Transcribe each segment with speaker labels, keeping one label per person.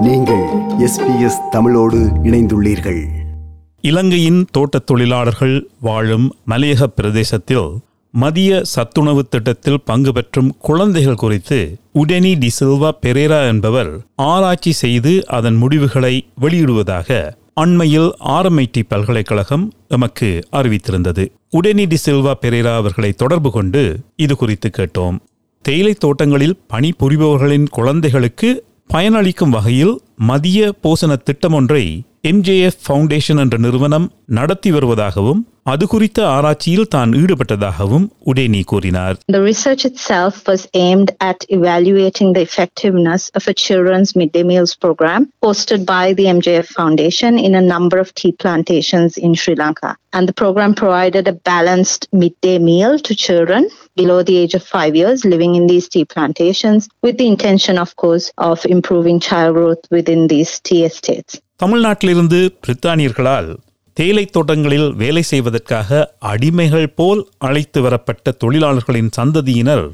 Speaker 1: நீங்கள் எஸ்பிஎஸ் தமிழோடு இணைந்துள்ளீர்கள்.
Speaker 2: இலங்கையின் தோட்டத் தொழிலாளர்கள் வாழும் மலையக பிரதேசத்தில் மதிய சத்துணவு திட்டத்தில் பங்கு பெற்றும் குழந்தைகள் குறித்து உடனி டிசில்வா பெரேரா என்பவர் ஆராய்ச்சி செய்து அதன் முடிவுகளை வெளியிடுவதாக அண்மையில் ஆர்எம்ஐடி பல்கலைக்கழகம் எமக்கு அறிவித்திருந்தது. உடனி டிசில்வா பெரேரா அவர்களை தொடர்பு கொண்டு இது குறித்து கேட்டோம். தேயிலை தோட்டங்களில் பணிபுரிபவர்களின் குழந்தைகளுக்கு பயனளிக்கும் வகையில் மதிய போசன திட்டம் ஒன்றை எம்ஜேஎஃப் ஃபவுண்டேஷன் என்ற நிறுவனம் நடத்தி வருவதாகவும் அது குறித்த ஆராய்ச்சியில் தான் ஈடுபட்டதாகவும் உடேனி கூறினார்
Speaker 3: The research itself was aimed at evaluating the effectiveness of a children's midday meals program hosted by the MJF Foundation in a number of tea plantations in Sri Lanka. And the program provided a balanced midday meal to children below the age of five years living in these tea plantations with the intention, of course, of improving child growth within these tea estates.
Speaker 2: தமிழ்நாட்டிலிருந்து பிரித்தானியர்களால் தேயிலை தோட்டங்களில் வேலை செய்வதற்காக அடிமைகள் போல் அழைத்து வரப்பட்ட தொழிலாளர்களின் சந்ததியினர்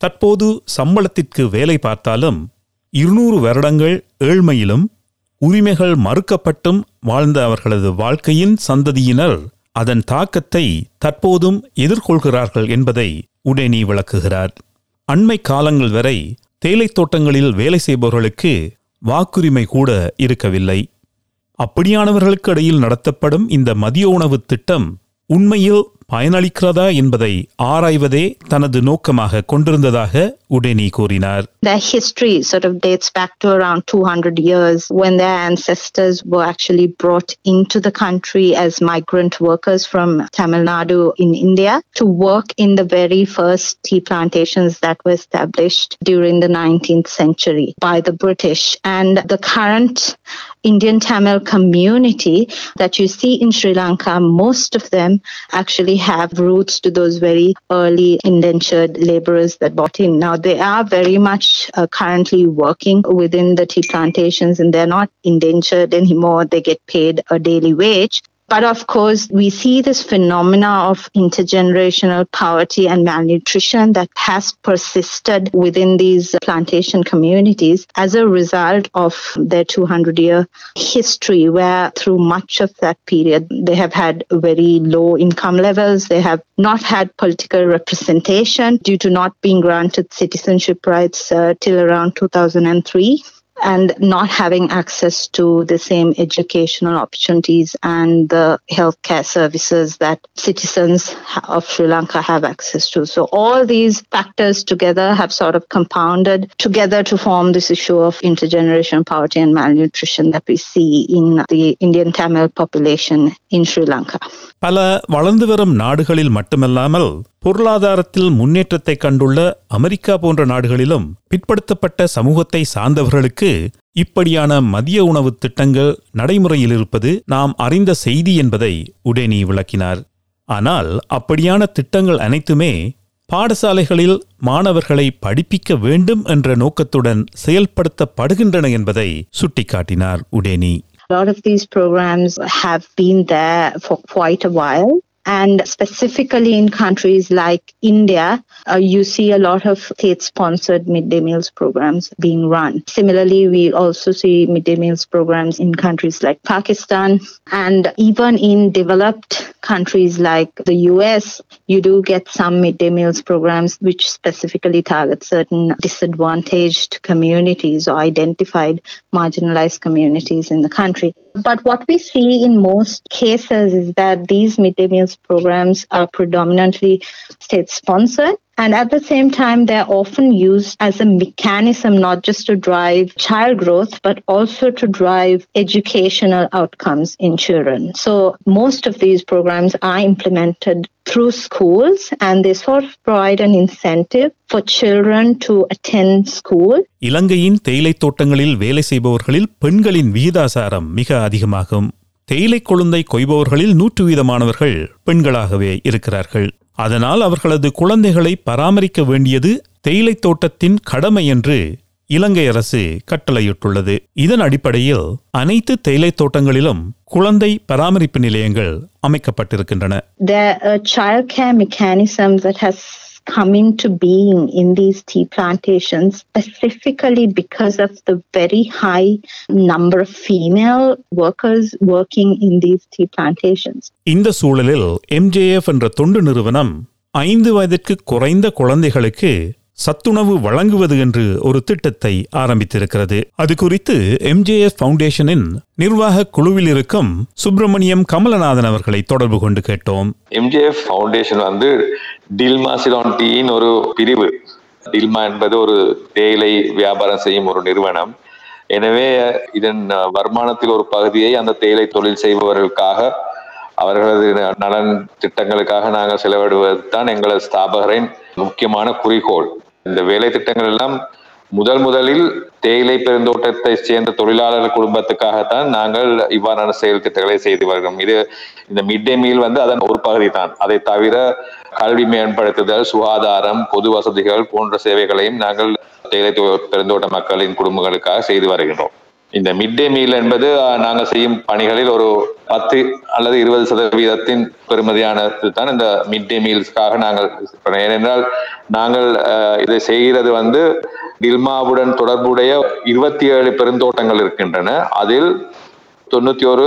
Speaker 2: தற்போது சம்பளத்திற்கு வேலை பார்த்தாலும் இருநூறு வருடங்கள் ஏழ்மையிலும் உரிமைகள் மறுக்கப்பட்டும் வாழ்ந்த அவர்களது வாழ்க்கையின் சந்ததியினர் அதன் தாக்கத்தை தற்போதும் எதிர்கொள்கிறார்கள் என்பதை உடனே விளக்குகிறார் அண்மை காலங்கள் வரை தேயிலை தோட்டங்களில் வேலை செய்பவர்களுக்கு வாக்குரிமை கூட இருக்கவில்லை. அப்படியானவர்களுக்கு இடையில் நடத்தப்படும் இந்த மதிய உணவு திட்டம் உண்மையில் பயனளிக்கிறதா என்பதை ஆராய்வதே தனது நோக்கமாக கொண்டிருந்ததாக உடனி கூறினார்
Speaker 3: Their history sort of dates back to around 200 years when their ancestors were actually brought into the country as migrant workers from Tamil Nadu in India to work in the very first tea plantations that were established during the 19th century by the British. And the current Indian Tamil community that you see in Sri Lanka, most of them actually have roots to those very early indentured laborers that bought in. Now, they are very much uh, currently working within the tea plantations and they're not indentured anymore. They get paid a daily wage. But of course, we see this phenomena of intergenerational poverty and malnutrition that has persisted within these plantation communities as a result of their 200 year history, where through much of that period, they have had very low income levels. They have not had political representation due to not being granted citizenship rights uh, till around 2003 and not having access to the same educational opportunities and the healthcare services that citizens of Sri Lanka have access to. So all these factors together have sort of compounded together to form this issue of intergenerational poverty and malnutrition that we see in the Indian Tamil population in Sri Lanka.
Speaker 2: பல வளர்ந்து வரும் நாடுகளில் மட்டுமல்லாமல் பொருளாதாரத்தில் முன்னேற்றத்தை கண்டுள்ள America போன்ற நாடுகளிலும் பிற்படுத்தப்பட்ட சமூகத்தை சார்ந்தவர்களுக்கு இப்படியான மதிய உணவு திட்டங்கள் நடைமுறையில் இருப்பது நாம் அறிந்த செய்தி என்பதை உடேனி விளக்கினார். ஆனால் அப்படியான திட்டங்கள் அனைத்துமே பாடசாலைகளில் மாணவர்களை படிப்பிக்க வேண்டும் என்ற நோக்கத்துடன் செயல்படுத்தப்படுகின்றன என்பதை சுட்டிக்காட்டினார் உடேனி.
Speaker 3: A lot of these programs have been there for quite a while. And specifically in countries like India, uh, you see a lot of state sponsored midday meals programs being run. Similarly, we also see midday meals programs in countries like Pakistan and even in developed countries like the US, you do get some midday meals programs which specifically target certain disadvantaged communities or identified marginalized communities in the country. But what we see in most cases is that these midday meals programs are predominantly state sponsored. And at the same time, they're often used as a mechanism not just to drive child growth, but also to drive educational outcomes in children. So most of these programs are implemented through schools and they sort of provide an incentive for children to attend school
Speaker 2: இலங்கையின் தேயிலை தோட்டங்களில் வேலை செய்பவர்களில் பெண்களின் விகிதாசாரம் மிக அதிகமாகும் தேயிலை கொழுந்தை கொய்பவர்களில் நூற்று வீதமானவர்கள் பெண்களாகவே இருக்கிறார்கள் அதனால் அவர்களது குழந்தைகளை பராமரிக்க வேண்டியது தேயிலைத் தோட்டத்தின் கடமை என்று இலங்கை அரசு கட்டளையிட்டுள்ளது. இதன் அடிப்படையில் அனைத்து தேயிலைத் தோட்டங்களிலும் குழந்தை பராமரிப்பு நிலையங்கள் அமைக்கப்பட்டிருக்கின்றன.
Speaker 3: Come into being in these tea plantations specifically because of the very high number of female workers working in these tea plantations.
Speaker 2: இந்த சூழலில் எம்ஜேஎஃப் என்ற தொண்டு நிறுவனம் ஐந்து வயதிற்கு குறைந்த குழந்தைகளுக்கு சத்துணவு வழங்குவது என்று ஒரு திட்டத்தை ஆரம்பித்திருக்கிறது. அது குறித்து எம்ஜேஎஃப் ஃபவுண்டேஷனின் நிர்வாக குழுவில் இருக்கும் சுப்பிரமணியம் கமலநாதன் அவர்களை தொடர்பு கொண்டு கேட்டோம்.
Speaker 4: எம்ஜிஎஃப் ஃபவுண்டேஷன் வந்து டில்மா சிலான் டீயின் ஒரு பிரிவு. டில்மா என்பது ஒரு தேயிலை வியாபாரம் செய்யும் ஒரு நிறுவனம். எனவே இதன் வருமானத்தில் ஒரு பகுதியை அந்த தேயிலை தொழில் செய்பவர்களுக்காக அவர்களது நலன் திட்டங்களுக்காக நாங்கள் செலவிடுவது தான் எங்களது ஸ்தாபகரின் முக்கியமான குறிக்கோள். இந்த வேலை திட்டங்கள் எல்லாம் முதல் முதலில் தேயிலை பெருந்தோட்டத்தை சேர்ந்த தொழிலாளர் குடும்பத்துக்காகத்தான் நாங்கள் இவ்வாறான செயல் திட்டங்களை செய்து வருகிறோம். இது இந்த மிட் டே மீல் வந்து அதன் ஒரு பகுதி தான் அதை தவிர கல்வி மேம்படுத்துதல் சுகாதாரம் பொது வசதிகள் போன்ற சேவைகளையும் நாங்கள் தேயிலை பெருந்தோட்ட மக்களின் குடும்பங்களுக்காக செய்து வருகின்றோம். இந்த மிட் டே மீல் என்பது நாங்கள் செய்யும் பணிகளில் ஒரு பத்து அல்லது இருபது சதவீதத்தின் பெருமதியானது தான் இந்த மிட் டே மீல்ஸ்க்காக நாங்கள் ஏனென்றால் நாங்கள் இதை செய்கிறது வந்து டில்மாவுடன் தொடர்புடைய இருபத்தி ஏழு பெருந்தோட்டங்கள் இருக்கின்றன. அதில் தொண்ணூத்தி ஒரு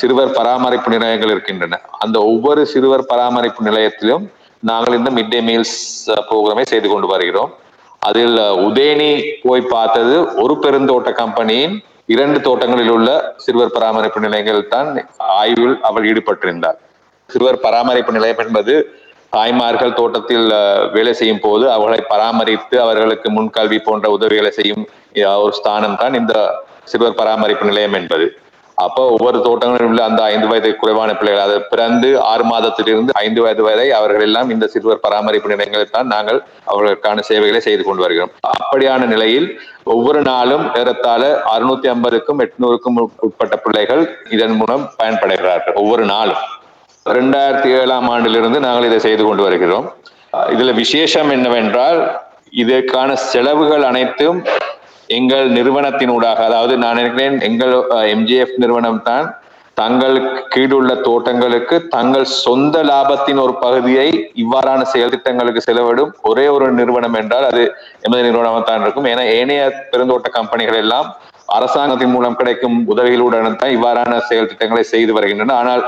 Speaker 4: சிறுவர் பராமரிப்பு நிலையங்கள் இருக்கின்றன. அந்த ஒவ்வொரு சிறுவர் பராமரிப்பு நிலையத்திலும் நாங்கள் இந்த மிட் டே மீல்ஸ் ப்ரோக்ராமை செய்து கொண்டு வருகிறோம். அதில் உதயனி போய் பார்த்தது ஒரு பெருந்தோட்ட கம்பெனியின் இரண்டு தோட்டங்களில் உள்ள சிறுவர் பராமரிப்பு நிலையங்கள் தான் ஆய்வில் அவள் ஈடுபட்டிருந்தார் சிறுவர் பராமரிப்பு நிலையம் என்பது தாய்மார்கள் தோட்டத்தில் வேலை செய்யும் போது அவர்களை பராமரித்து அவர்களுக்கு முன்கல்வி போன்ற உதவிகளை செய்யும் ஒரு ஸ்தானம் தான் இந்த சிறுவர் பராமரிப்பு நிலையம் என்பது. அப்போ ஒவ்வொரு தோட்டங்களிலும் உள்ள அந்த ஐந்து வயது குறைவான பிள்ளைகள் அதை பிறந்து ஆறு மாதத்திலிருந்து ஐந்து வயது வரை அவர்கள் எல்லாம் இந்த சிறுவர் பராமரிப்பு நிலையங்களில் தான் நாங்கள் அவர்களுக்கான சேவைகளை செய்து கொண்டு வருகிறோம். அப்படியான நிலையில் ஒவ்வொரு நாளும் ஏறத்தாழ அறுநூத்தி ஐம்பதுக்கும் எட்நூறுக்கும் உட்பட்ட பிள்ளைகள் இதன் மூலம் பயன்படுகிறார்கள் ஒவ்வொரு நாளும். இரண்டாயிரத்தி ஏழாம் ஆண்டிலிருந்து நாங்கள் இதை செய்து கொண்டு வருகிறோம். இதுல விசேஷம் என்னவென்றால் இதற்கான செலவுகள் அனைத்தும் எங்கள் நிறுவனத்தினூடாக அதாவது நான் நினைக்கிறேன் எங்கள் எம்ஜிஎஃப் நிறுவனம் தான் தங்கள் கீழுள்ள தோட்டங்களுக்கு தங்கள் சொந்த லாபத்தின் ஒரு பகுதியை இவ்வாறான செயல் திட்டங்களுக்கு செலவிடும் ஒரே ஒரு நிறுவனம் என்றால் அது எமது நிறுவனம் தான் இருக்கும். ஏன்னா ஏனைய பெருந்தோட்ட கம்பெனிகள் எல்லாம் அரசாங்கத்தின் மூலம் கிடைக்கும் உதவிகளுடன் தான் இவ்வாறான செயல் திட்டங்களை செய்து வருகின்றன. ஆனால்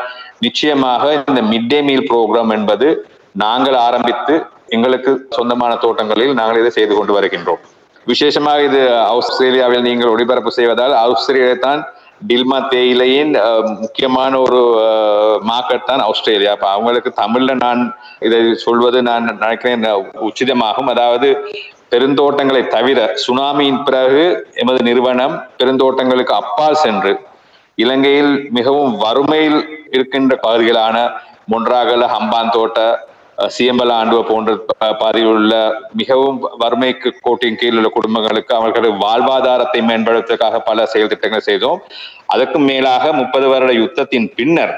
Speaker 4: நிச்சயமாக இந்த மிட் டே மீல் ப்ரோக்ராம் என்பது நாங்கள் ஆரம்பித்து எங்களுக்கு சொந்தமான தோட்டங்களில் நாங்கள் இதை செய்து கொண்டு வருகின்றோம். விசேஷமாக இது ஆஸ்திரேலியாவில் நீங்கள் ஒளிபரப்பு செய்வதால் ஆஸ்திரேலியா தான் டில்மா தேயிலையின் முக்கியமான ஒரு மார்க்கெட் தான் ஆஸ்திரேலியா. அப்ப அவங்களுக்கு தமிழ்ல நான் இதை சொல்வது நான் நினைக்கிறேன் உச்சிதமாகும். அதாவது பெருந்தோட்டங்களை தவிர சுனாமியின் பிறகு எமது நிறுவனம் பெருந்தோட்டங்களுக்கு அப்பால் சென்று இலங்கையில் மிகவும் வறுமையில் இருக்கின்ற பகுதிகளான மொன்றாகல ஹம்பாந்தோட்ட தோட்ட சியம்பல ஆண்டுவ போன்ற பாதையில் உள்ள மிகவும் வறுமைக்கு கோட்டின் கீழ் உள்ள குடும்பங்களுக்கு அவர்களது வாழ்வாதாரத்தை மேம்படுத்துவதற்காக பல செயல் திட்டங்கள் செய்தோம். அதற்கும் மேலாக முப்பது வருட யுத்தத்தின் பின்னர்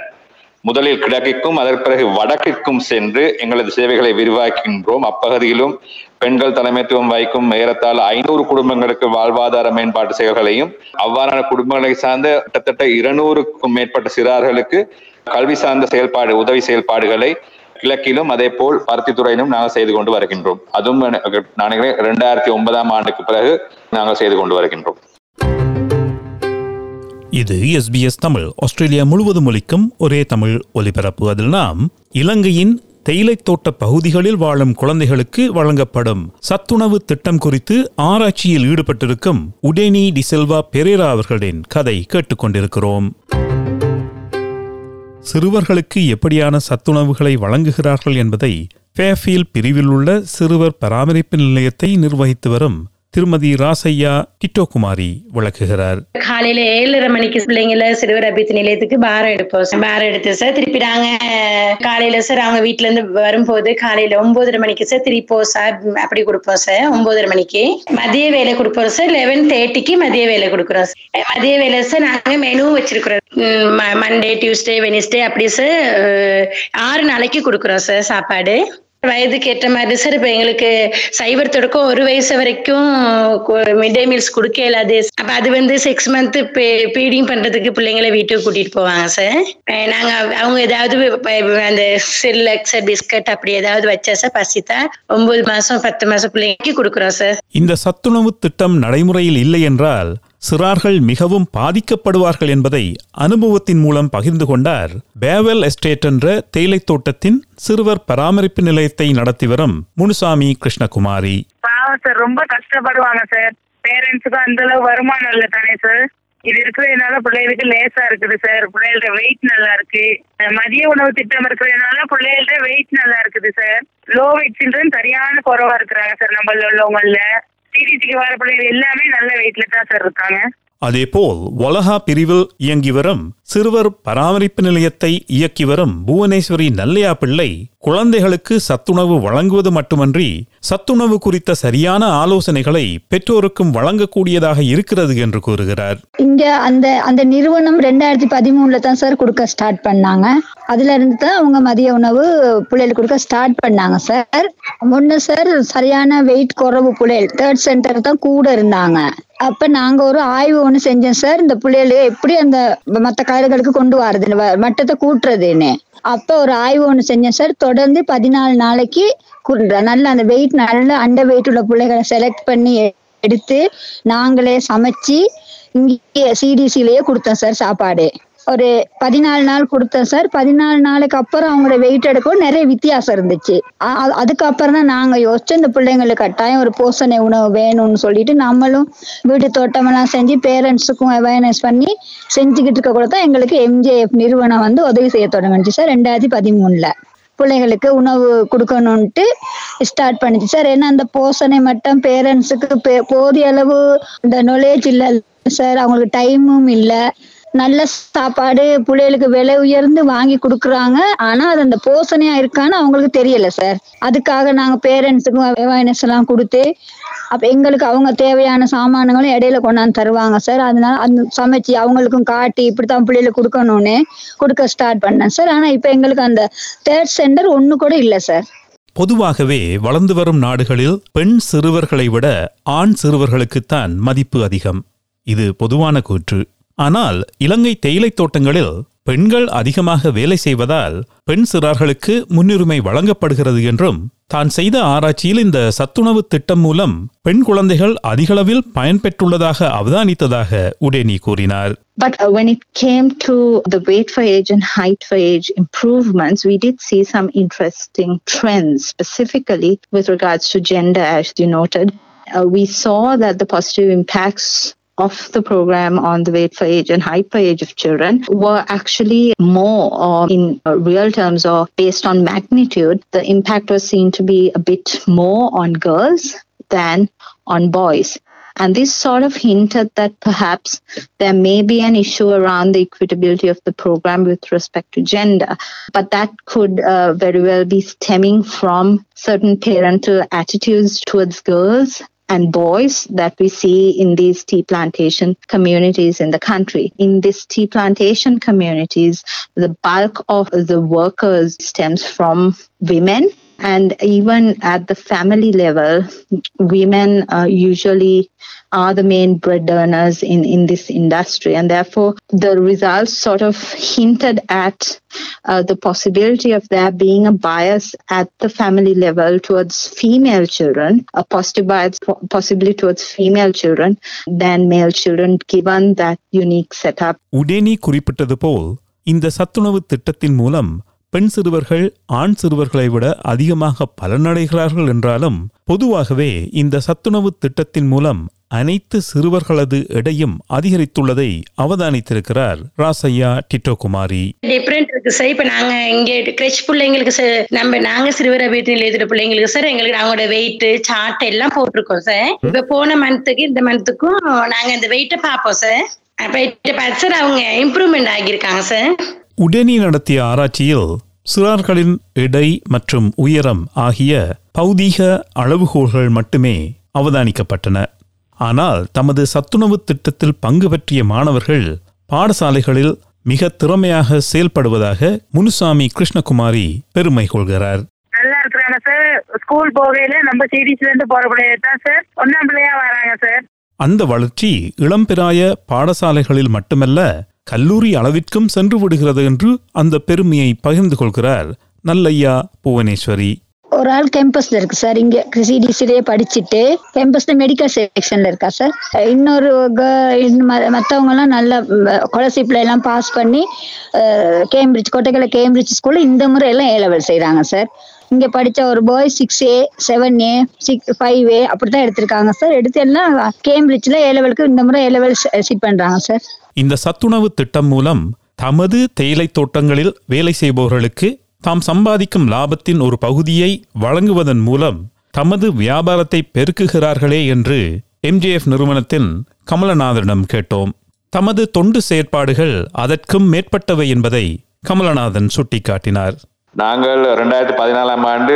Speaker 4: முதலில் கிழக்கிற்கும் அதற்கு பிறகு வடக்கிற்கும் சென்று எங்களது சேவைகளை விரிவாக்கின்றோம் அப்பகுதியிலும் பெண்கள் தலைமைத்துவம் வைக்கும் ஏறத்தாழ ஐநூறு குடும்பங்களுக்கு வாழ்வாதார மேம்பாட்டு செயல்களையும் அவ்வாறான குடும்பங்களை சார்ந்த கிட்டத்தட்ட இருநூறுக்கும் மேற்பட்ட சிறார்களுக்கு கல்வி சார்ந்த செயல்பாடு உதவி செயல்பாடுகளை கிழக்கிலும் அதே போல் பருத்தித்துறையிலும் நாங்கள் செய்து கொண்டு வருகின்றோம். அதுவும் நான் இரண்டாயிரத்தி ஒன்பதாம் ஆண்டுக்கு பிறகு நாங்கள் செய்து கொண்டு வருகின்றோம்.
Speaker 2: இது எஸ்பிஎஸ் தமிழ். ஆஸ்திரேலியா முழுவதும் ஒலிக்கும் ஒரே தமிழ் ஒலிபரப்பு. அதில் நாம் இலங்கையின் தேயிலைத் தோட்ட பகுதிகளில் வாழும் குழந்தைகளுக்கு வழங்கப்படும் சத்துணவு திட்டம் குறித்து ஆராய்ச்சியில் ஈடுபட்டிருக்கும் உடேனி டிசெல்வா பெரேரா அவர்களின் கதை கேட்டுக்கொண்டிருக்கிறோம். சிறுவர்களுக்கு எப்படியான சத்துணவுகளை வழங்குகிறார்கள் என்பதை ஃபேஃபீல் பிரிவில் உள்ள சிறுவர் பராமரிப்பு நிலையத்தை நிர்வகித்து வரும் திருமதி ராசையா கிட்டோகுமாரி விளக்குகிறார்.
Speaker 5: காலையில ஏழரை மணிக்கு பிள்ளைங்கள சிறுவர் அபித்து நிலையத்துக்கு பாரம் எடுப்போம் சார். பாரம் எடுத்து சார் திருப்பி நாங்க காலையில சார் அவங்க வீட்டுல இருந்து வரும்போது காலையில ஒன்பதரை மணிக்கு சார் திருப்போம் சார். அப்படி கொடுப்போம் சார் ஒன்பதரை மணிக்கு. மதிய வேலை கொடுப்போம் சார் லெவன் தேர்ட்டிக்கு மதிய வேலை கொடுக்குறோம் சார். மதிய வேலை சார் நாங்க மெனு வச்சிருக்கிறோம். மண்டே டியூஸ்டே வெனிஸ்டே அப்படி சார் ஆறு நாளைக்கு கொடுக்குறோம் சார் சாப்பாடு. வயதுக்கு ஏற்ற மாதிரி சார் இப்ப எங்களுக்கு சைபர் தொடக்கம் ஒரு வயசு வரைக்கும் மிட் டே மீல்ஸ் கொடுக்க இல்லாது. அப்ப அது வந்து சிக்ஸ் மந்த் பீடிங் பண்றதுக்கு பிள்ளைங்களை வீட்டுக்கு கூட்டிட்டு போவாங்க சார் நாங்க அவங்க ஏதாவது அந்த சில்லக்ஸ் பிஸ்கட் அப்படி ஏதாவது வச்சா சார் பசித்தா ஒன்பது மாசம் பத்து மாசம் பிள்ளைங்களுக்கு கொடுக்குறோம் சார்
Speaker 2: இந்த சத்துணவு திட்டம் நடைமுறையில் இல்லை என்றால் சிறார்கள் மிகவும் பாதிக்கப்படுவார்கள் என்பதை அனுபவத்தின் மூலம் பகிர்ந்து கொண்டார். பேவல் எஸ்டேட் என்ற தேயிலை தோட்டத்தின் சிறுவர் பராமரிப்பு நிலையத்தை நடத்தி வரும் முனுசாமி கிருஷ்ணகுமாரி.
Speaker 6: சார் ரொம்ப கஷ்டப்படுவாங்க சார். பேரண்ட்ஸுக்கும் அந்த அளவு வருமானம் இல்லை தானே சார். இது இருக்கிறதுனால பிள்ளைகளுக்கு லேசா இருக்குது சார். பிள்ளைகளோட வெயிட் நல்லா இருக்கு. மதிய உணவு திட்டம் இருக்கிறதுனால பிள்ளைகளோட வெயிட் நல்லா இருக்குது சார். லோ வெயிட் சில்ட்ரன் சரியான குறவா இருக்கிறாங்க சார் நம்மள உள்ளவங்கல்ல சிடிசிக்கு வர பிள்ளைகள் எல்லாமே நல்ல வெயிட்ல தான் சார் இருக்காங்க.
Speaker 2: அதேபோல் வலஹா பிரிவில் இயங்கி வரும் சிறுவர் பராமரிப்பு நிலையத்தை இயக்கி வரும் புவனேஸ்வரி நல்லையா பிள்ளை குழந்தைகளுக்கு சத்துணவு வழங்குவது மட்டுமன்றி சத்துணவு குறித்த சரியான ஆலோசனைகளை பெற்றோருக்கும் வழங்கக்கூடியதாக இருக்கிறது என்று கூறுகிறார்.
Speaker 7: இங்க அந்த அந்த நிறுவனம் ரெண்டாயிரத்தி பதிமூணுல தான் சார் கொடுக்க ஸ்டார்ட் பண்ணாங்க. அதுல இருந்து தான் அவங்க மதிய உணவு பிள்ளைகளுக்கு கொடுக்க ஸ்டார்ட் பண்ணாங்க சார். முன்ன சார் சரியான வெயிட் குறவு புள்ளைகள் தேர்ட் சென்டர் தான் கூட இருந்தாங்க. அப்ப நாங்க ஒரு ஆய்வு ஒண்ணு செஞ்சோம் சார். இந்த பிள்ளைகளுக்கு எப்படி அந்த மத்த கயிறுகளுக்கு கொண்டு வரது மட்டத்தை கூட்டுறதுன்னு. அப்ப ஒரு ஆய்வு ஒண்ணு செஞ்சேன் சார். தொடர்ந்து பதினாலு நாளைக்கு கு- நல்ல அந்த வெயிட் நல்ல அண்ட வெயிட் உள்ள பிள்ளைகளை செலக்ட் பண்ணி எடுத்து நாங்களே சமைச்சு இங்கே சிடிசிலேயே கொடுத்தோம் சார் சாப்பாடு. ஒரு பதினாலு நாள் கொடுத்தேன் சார். பதினாலு நாளுக்கு அப்புறம் அவங்களோட வெயிட் எடுக்கவும் நிறைய வித்தியாசம் இருந்துச்சு. அதுக்கப்புறம் தான் நாங்கள் யோசிச்சு இந்த பிள்ளைங்களுக்கு கட்டாயம் ஒரு போஷணை உணவு வேணும்னு சொல்லிட்டு நம்மளும் வீட்டு தோட்டமெல்லாம் செஞ்சு பேரண்ட்ஸுக்கும் அவேர்னஸ் பண்ணி செஞ்சுக்கிட்டு இருக்க கூட தான் எங்களுக்கு எம்ஜேஎஃப் நிறுவனம் வந்து உதவி செய்ய தொடங்கிச்சு சார் ரெண்டாயிரத்தி பதிமூணுல. பிள்ளைங்களுக்கு உணவு கொடுக்கணும்ட்டு ஸ்டார்ட் பண்ணிச்சு சார். ஏன்னா அந்த போஷணை மட்டும் பேரண்ட்ஸுக்கு போதிய அளவு இந்த நாலேஜ் இல்லை சார். அவங்களுக்கு டைமும் இல்லை. நல்ல சாப்பாடு பிள்ளைகளுக்கு விலை உயர்ந்து வாங்கி கொடுக்குறாங்க. ஆனா அது அந்த போஷணையா இருக்கான்னு அவங்களுக்கு தெரியல சார் அதுக்காக நாங்க பேரண்ட்ஸுக்கும் அவேர்னஸ் எல்லாம் கொடுத்து அப்ப எங்களுக்கு அவங்க தேவையான சாமான்களும் இடையில கொண்டாந்து தருவாங்க சார் அதனால அந்த சமைச்சு அவங்களுக்கும் காட்டி இப்படித்தான் பிள்ளைகளுக்கு கொடுக்கணும்னு கொடுக்க ஸ்டார்ட் பண்ணேன் சார் ஆனா இப்ப எங்களுக்கு அந்த தேர்ட் சென்டர் ஒண்ணு கூட இல்லை சார்
Speaker 2: பொதுவாகவே வளர்ந்து வரும் நாடுகளில் பெண் சிறுவர்களை விட ஆண் சிறுவர்களுக்குத்தான் மதிப்பு அதிகம். இது பொதுவான கூற்று. ஆனால் இலங்கை தேயிலைத் தோட்டங்களில் பெண்கள் அதிகமாக வேலை செய்வதால் பெண் சிறார்களுக்கு முன்னுரிமை வழங்கப்படுகிறது என்றும் தான் செய்த ஆராய்ச்சியில் இந்த சத்துணவு திட்டம் மூலம் பெண் குழந்தைகள் அதிகளவில் பயன்பெற்றுள்ளதாக அவதானித்ததாக உடேனி கூறினார்
Speaker 3: But uh, when it came to the weight for age and height for age improvements, we did see some interesting trends, specifically with regards to gender, as you noted. Uh, we saw that the positive impacts of the program on the weight for age and for age of children were actually more or in uh, real terms or based on magnitude. The impact was seen to be a bit more on girls than on boys. And this sort of hinted that perhaps there may be an issue around the equitability of the program with respect to gender. But that could uh, very well be stemming from certain parental attitudes towards girls and boys that we see in these tea plantation communities in the country. In these tea plantation communities, the bulk of the workers stems from women and even at the family level, women uh, usually are the main bread earners in, in this industry. And therefore, the results sort of hinted at uh, the possibility of there being a bias at the family level towards female children, a positive bias possibly towards female children than male children, given that unique setup.
Speaker 2: உடேனி குறிப்பிட்டது போல் இந்த சத்துணவு திட்டத்தின் மூலம் பெண் சிறுவர்கள் ஆண் சிறுவர்களை விட அதிகமாக பலனடைகிறார்கள் என்றாலும் பொதுவாகவே இந்த சத்துணவு திட்டத்தின் மூலம் அனைத்து சிறுவர்களது எடையும் அதிகரித்துள்ளதை அவதானித்திருக்கிறார் ராசையா டிட்டோகுமாரி.
Speaker 5: டிஃப்ரெண்ட் இருக்கு சார் இப்ப நாங்க இங்க கிரெச் பிள்ளைங்களுக்கு சார் நம்ம நாங்க சிறுவர் அபிவிருத்தி நிலையத்துல பிள்ளைங்களுக்கு சார் எங்களுக்கு அவங்களோட வெயிட் சார்ட் எல்லாம் போட்டிருக்கோம் சார் இப்ப போன மந்த்துக்கு இந்த மந்த்துக்கும் நாங்க இந்த வெயிட்டை பார்ப்போம் சார் பார்த்து சார் அவங்க இம்ப்ரூவ்மெண்ட் ஆகியிருக்காங்க சார்
Speaker 2: உடேனி நடத்திய ஆராய்ச்சியில் சிறார்களின் எடை மற்றும் உயரம் ஆகிய பௌதீக அளவுகோல்கள் மட்டுமே அவதானிக்கப்பட்டன. ஆனால் தமது சத்துணவு திட்டத்தில் பங்கு பற்றிய மாணவர்கள் பாடசாலைகளில் மிக திறமையாக செயல்படுவதாக முனுசாமி கிருஷ்ணகுமாரி பெருமை கொள்கிறார்.
Speaker 6: நல்லா இருக்கிற தானே சார் ஸ்கூல் போகையில நம்ம சிடிஸ்ல இருந்து போற பிள்ளைய தான் சார் ஒன்னாம் பிள்ளையா வராங்க சார்
Speaker 2: அந்த வளர்ச்சி இளம்பிராய பாடசாலைகளில் மட்டுமல்ல கல்லூரி அளவிற்கும் சென்று விடுகிறது என்று அந்த பெருமையை பகிர்ந்து கொள்கிறார் நல்லையா புவனேஸ்வரி.
Speaker 7: ஒரு ஆள் கேம்பஸ்ல இருக்கு சார். இங்க சிடிசிலேயே படிச்சுட்டு கேம்பஸ்ல மெடிக்கல் செக்ஷன்ல இருக்கா சார்? இன்னொரு மற்றவங்க எல்லாம் நல்ல கொலசிப்ல எல்லாம் பாஸ் பண்ணி கேம்பிரிட்ஜ் கொட்டைக்கல கேம்பிரிட்ஜ் ஸ்கூல்ல இந்த முறை எல்லாம் ஏ லெவல் செய்யறாங்க சார். இங்க படிச்ச ஒரு boy six A seven A six five A அப்படித்தான் எடுத்திருக்காங்க சார். எடுத்து எல்லாம் கேம்பிரிட்ஜ்ல ஏ லெவலுக்கு இந்த முறை ஏ லெவல் சிட் பண்றாங்க சார்.
Speaker 2: இந்த சத்துணவு திட்டம் மூலம் தமது தேயிலை தோட்டங்களில் வேலை செய்பவர்களுக்கு தாம் சம்பாதிக்கும் லாபத்தின் ஒரு பகுதியை வழங்குவதன் மூலம் தமது வியாபாரத்தை பெருக்குகிறார்களே என்று எம்ஜிஎஃப் நிறுவனத்தின் கமலநாதனிடம் கேட்டோம். தமது தொண்டு செயற்பாடுகள் அதற்கும் மேற்பட்டவை என்பதை கமலநாதன் சுட்டிக்காட்டினார்.
Speaker 4: நாங்கள் ரெண்டாயிரத்தி பதினாலாம் ஆண்டு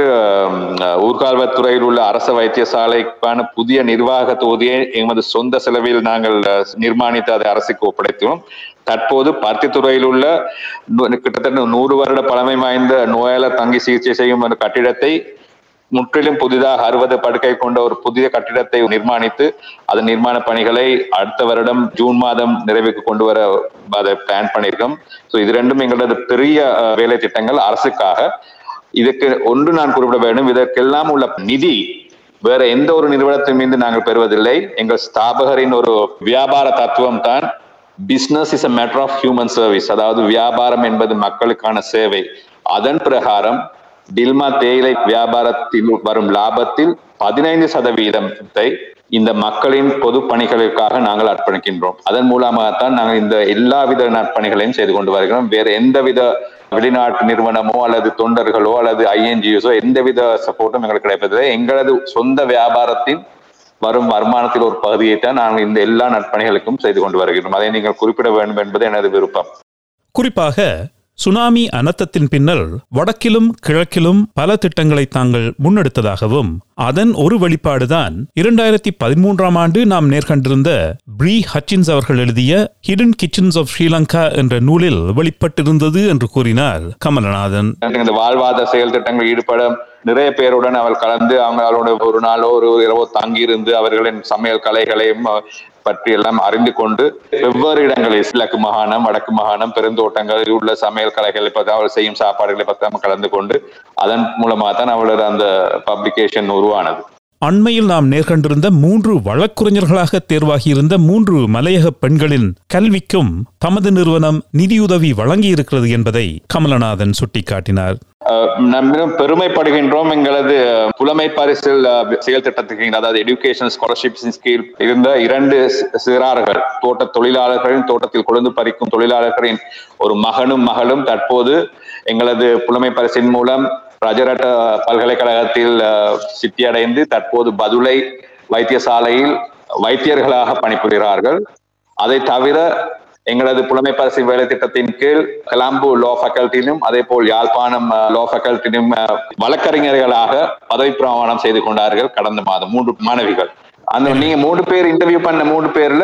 Speaker 4: ஊர்கால்வத்துறையில் உள்ள அரசு வைத்தியசாலைக்கான புதிய நிர்வாக தொகுதியை எமது சொந்த செலவில் நாங்கள் நிர்மாணித்து அதை அரசுக்கு ஒப்படைத்தோம். தற்போது பருத்தித்துறையில் உள்ள நூ- கிட்டத்தட்ட நூறு வருட பழமை வாய்ந்த நோயாளர் தங்கி சிகிச்சை செய்யும் ஒரு கட்டிடத்தை முற்றிலும் புதிதாக அறுபது படுக்கை கொண்ட ஒரு புதிய கட்டிடத்தை நிர்மாணித்து அதன் நிர்மாண பணிகளை அடுத்த வருடம் ஜூன் மாதம் நிறைவுக்கு கொண்டு வர அதை பிளான் பண்ணியிருக்கோம். ஸோ இது ரெண்டும் எங்களது பெரிய வேலை திட்டங்கள் அரசுக்காக. இதுக்கு ஒன்று நான் குறிப்பிட வேண்டும். இதற்கெல்லாம் உள்ள நிதி வேற எந்த ஒரு நிறுவனத்தின் மீது நாங்கள் பெறுவதில்லை. எங்கள் ஸ்தாபகரின் ஒரு வியாபார தத்துவம் தான் business is a matter of human service அதாவது வியாபாரம் என்பது மக்களுக்கான சேவை. அதன் பிரகாரம் டில்மா தேயிலை வியாபாரத்தில் வரும் லாபத்தில் பதினைந்து சதவீதத்தை இந்த மக்களின் பொது பணிகளுக்காக நாங்கள் அர்ப்பணிக்கின்றோம். அதன் மூலமாகத்தான் நாங்கள் இந்த எல்லாவித நற்பணிகளையும் செய்து கொண்டு வருகிறோம். வேறு எந்தவித வெளிநாட்டு நிறுவனமோ அல்லது தொண்டர்களோ அல்லது ஐஎன்ஜிஓஸோ எந்தவித சப்போர்ட்டும் எங்களுக்கு கிடைப்பதில்லை. எங்களது சொந்த வியாபாரத்தின் வரும் வருமானத்தில் ஒரு பகுதியை தான் நாங்கள் இந்த எல்லா நற்பணிகளுக்கும் செய்து கொண்டு வருகிறோம். அதை நீங்கள் குறிப்பிட வேண்டும் என்பது எனது விருப்பம்.
Speaker 2: குறிப்பாக சுனாமி அனர்த்தத்தின் பின்னர் வடக்கிலும் கிழக்கிலும் பல திட்டங்களை தாங்கள் முன்னெடுத்ததாகவும் அதன் ஒரு வெளிப்பாடுதான் இரண்டாயிரத்தி பதிமூன்றாம் ஆண்டு நாம் நேர்கண்டிருந்த ப்ரீ ஹச்சின்ஸ் அவர்கள் எழுதிய ஹிடன் கிச்சன்ஸ் ஆஃப் ஸ்ரீலங்கா என்ற நூலில் வெளிப்பட்டிருந்தது என்று கூறினார் கமலநாதன்.
Speaker 4: இந்த வாழ்வாதார செயல் திட்டங்கள் ஈடுபட நிறைய பேருடன் அவர் கலந்து அவங்களோட ஒரு நாளோ ஒரு இரவோ தங்கியிருந்து அவர்களின் சமையல் கலைகளையும் பற்றியெல்லாம் பற்றி எல்லாம் அறிந்து கொண்டு வெவ்வேறு இடங்களில் கிழக்கு மாகாணம் வடக்கு மாகாணம் பெருந்தோட்டங்களில் உள்ள சமையல் கலைகளை பற்றி அவர் செய்யும் சாப்பாடுகளை பற்றி நம்ம கலந்து கொண்டு அதன் மூலமாக தான் அவளோட அந்த பப்ளிகேஷன் உருவானது.
Speaker 2: அண்மையில் நாம் நேர்கண்டிருந்த மூன்று வழக்குரைஞர்களாக தேர்வாகியிருந்த மூன்று மலையக பெண்களின் கல்விக்கும் தமது நிறுவனம் நிதியுதவி வழங்கியிருக்கிறது என்பதை கமலநாதன் சுட்டிக்காட்டினார்.
Speaker 4: பெருமைப்படுகின்றோம் எங்களது புலமை பரிசில் செயல் திட்டத்துக்கு அதாவது எஜுகேஷன் ஸ்காலர்ஷிப் கீழ் இருந்த இரண்டு சிறார்கள் தோட்ட தொழிலாளர்களின் தோட்டத்தில் கொழுந்து பறிக்கும் தொழிலாளர்களின் ஒரு மகனும் மகளும் தற்போது எங்களது புலமை பரிசின் மூலம் ரஜரட்ட பல்கலைக்கழகத்தில் சித்தியடைந்து தற்போது பதுளை வைத்தியசாலையில் வைத்தியர்களாக பணிபுரிகிறார்கள். அதை தவிர எங்களது புலமை பரிசு வேலை திட்டத்தின் கீழ் கலாம்பு லோ ஃபேக்கல்ட்டிலும் அதே போல் யாழ்ப்பாணம் லோ ஃபேக்கல்ட்டிலும் வழக்கறிஞர்களாக பதவி பிரமாணம் செய்து கொண்டார்கள் கடந்த மாதம். மூன்று மாணவிகள். அந்த நீங்க மூணு பேர் இன்டர்வியூ பண்ண மூணு பேர்ல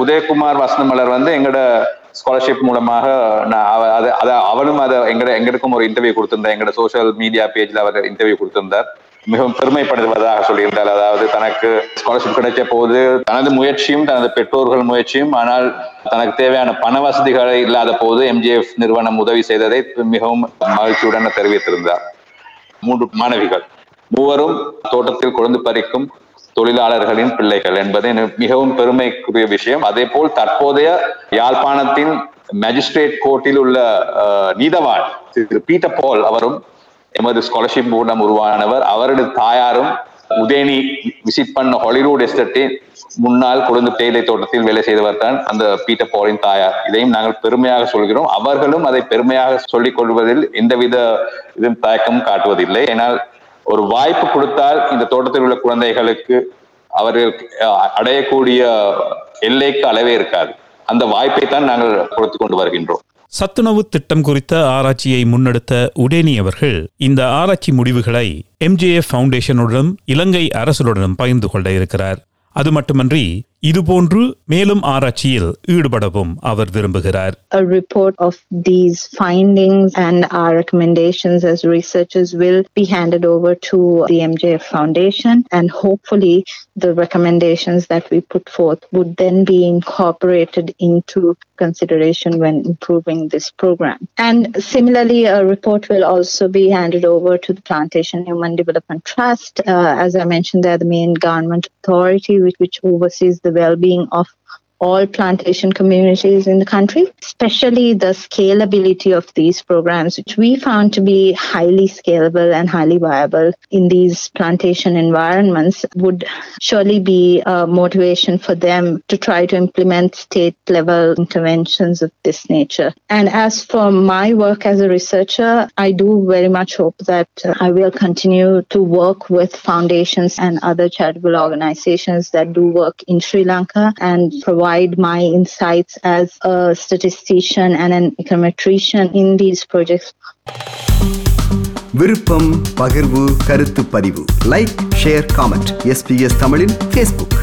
Speaker 4: உதயகுமார் வசனமலர் வந்து எங்களோட ஸ்காலர்ஷிப் மூலமாக நான் அவனும் அத- அத- அதை எங்க எங்களுக்கும் ஒரு இன்டர்வியூ கொடுத்திருந்தார். எங்களோட சோசியல் மீடியா பேஜ்ல அவர் இன்டர்வியூ கொடுத்திருந்தார். மிகவும் பெருமைப்படுவதாக சொல்லியிருந்தார் அதாவது தனக்கு ஸ்காலர்ஷிப் கிடைச்ச போது தனது முயற்சியும் தனது பெற்றோர்கள் முயற்சியும் ஆனால் தனக்கு தேவையான பண வசதிகள் இல்லாத போது எம்ஜிஎஃப் நிறுவனம் உதவி செய்ததை மிகவும் மகிழ்ச்சியுடன் தெரிவித்திருந்தார். மூன்று மாணவிகள். மூவரும் தோட்டத்தில் கொழுந்து பறிக்கும் தொழிலாளர்களின் பிள்ளைகள் என்பது மிகவும் பெருமைக்குரிய விஷயம். அதே போல் தற்போதைய யாழ்ப்பாணத்தின் மேஜிஸ்ட்ரேட் கோர்ட்டில் உள்ள நீதவான் திரு பீட்டர் பால் அவரும் எமது ஸ்காலர்ஷிப் மூலம் உருவானவர். அவரது தாயாரும் உதயனி விசிட் பண்ண ஹாலிவுட் எஸ்டேட்டின் முன்னாள் கொழுந்து தேயிலை தோட்டத்தில் வேலை செய்தவர் தான் அந்த பீட்டர் பாலின் தாயார். இதையும் நாங்கள் பெருமையாக சொல்கிறோம். அவர்களும் அதை பெருமையாக சொல்லிக் கொள்வதில் எந்தவித இதுவும் தயக்கம் காட்டுவதில்லை. ஏனால் ஒரு வாய்ப்பு கொடுத்தால் இந்த தோட்டத்தில் உள்ள குழந்தைகளுக்கு அவர்கள் அஹ், அடையக்கூடிய எல்லைக்கு அளவே இருக்காது. அந்த வாய்ப்பை தான் நாங்கள் கொடுத்து கொண்டு வருகின்றோம்.
Speaker 2: சத்துணவு திட்டம் குறித்த ஆராய்ச்சியை முன்னெடுத்த உடேனி அவர்கள் இந்த ஆராய்ச்சி முடிவுகளை எம்ஜேஎஃப் ஃபவுண்டேஷனுடனும் இலங்கை அரசுடனும் பகிர்ந்து கொள்ள இருக்கிறார். அது மட்டுமன்றி இதுபோன்று மேலும் ஆராய்ச்சியில் ஈடுபடவும் அவர் விரும்புகிறார்
Speaker 3: a report of these findings and our recommendations as researchers will be handed over to the MJF Foundation and hopefully the recommendations that we put forth would then be incorporated into consideration when improving this program. And similarly, a report will also be handed over to the Plantation Human Development Trust. Uh, as I mentioned, they're the main government authority which, which oversees the well-being of all plantation communities in the country, especially the scalability of these programs, which we found to be highly scalable and highly viable in these plantation environments, would surely be a motivation for them to try to implement state level interventions of this nature. And as for my work as a researcher, I do very much hope that uh, I will continue to work with foundations and other charitable organizations that do work in Sri Lanka and provide my insights as a statistician and an econometrician in these projects
Speaker 1: விருப்பம் பகிர்வு கருத்து பதிவு like share comment SBS தமிழின் Facebook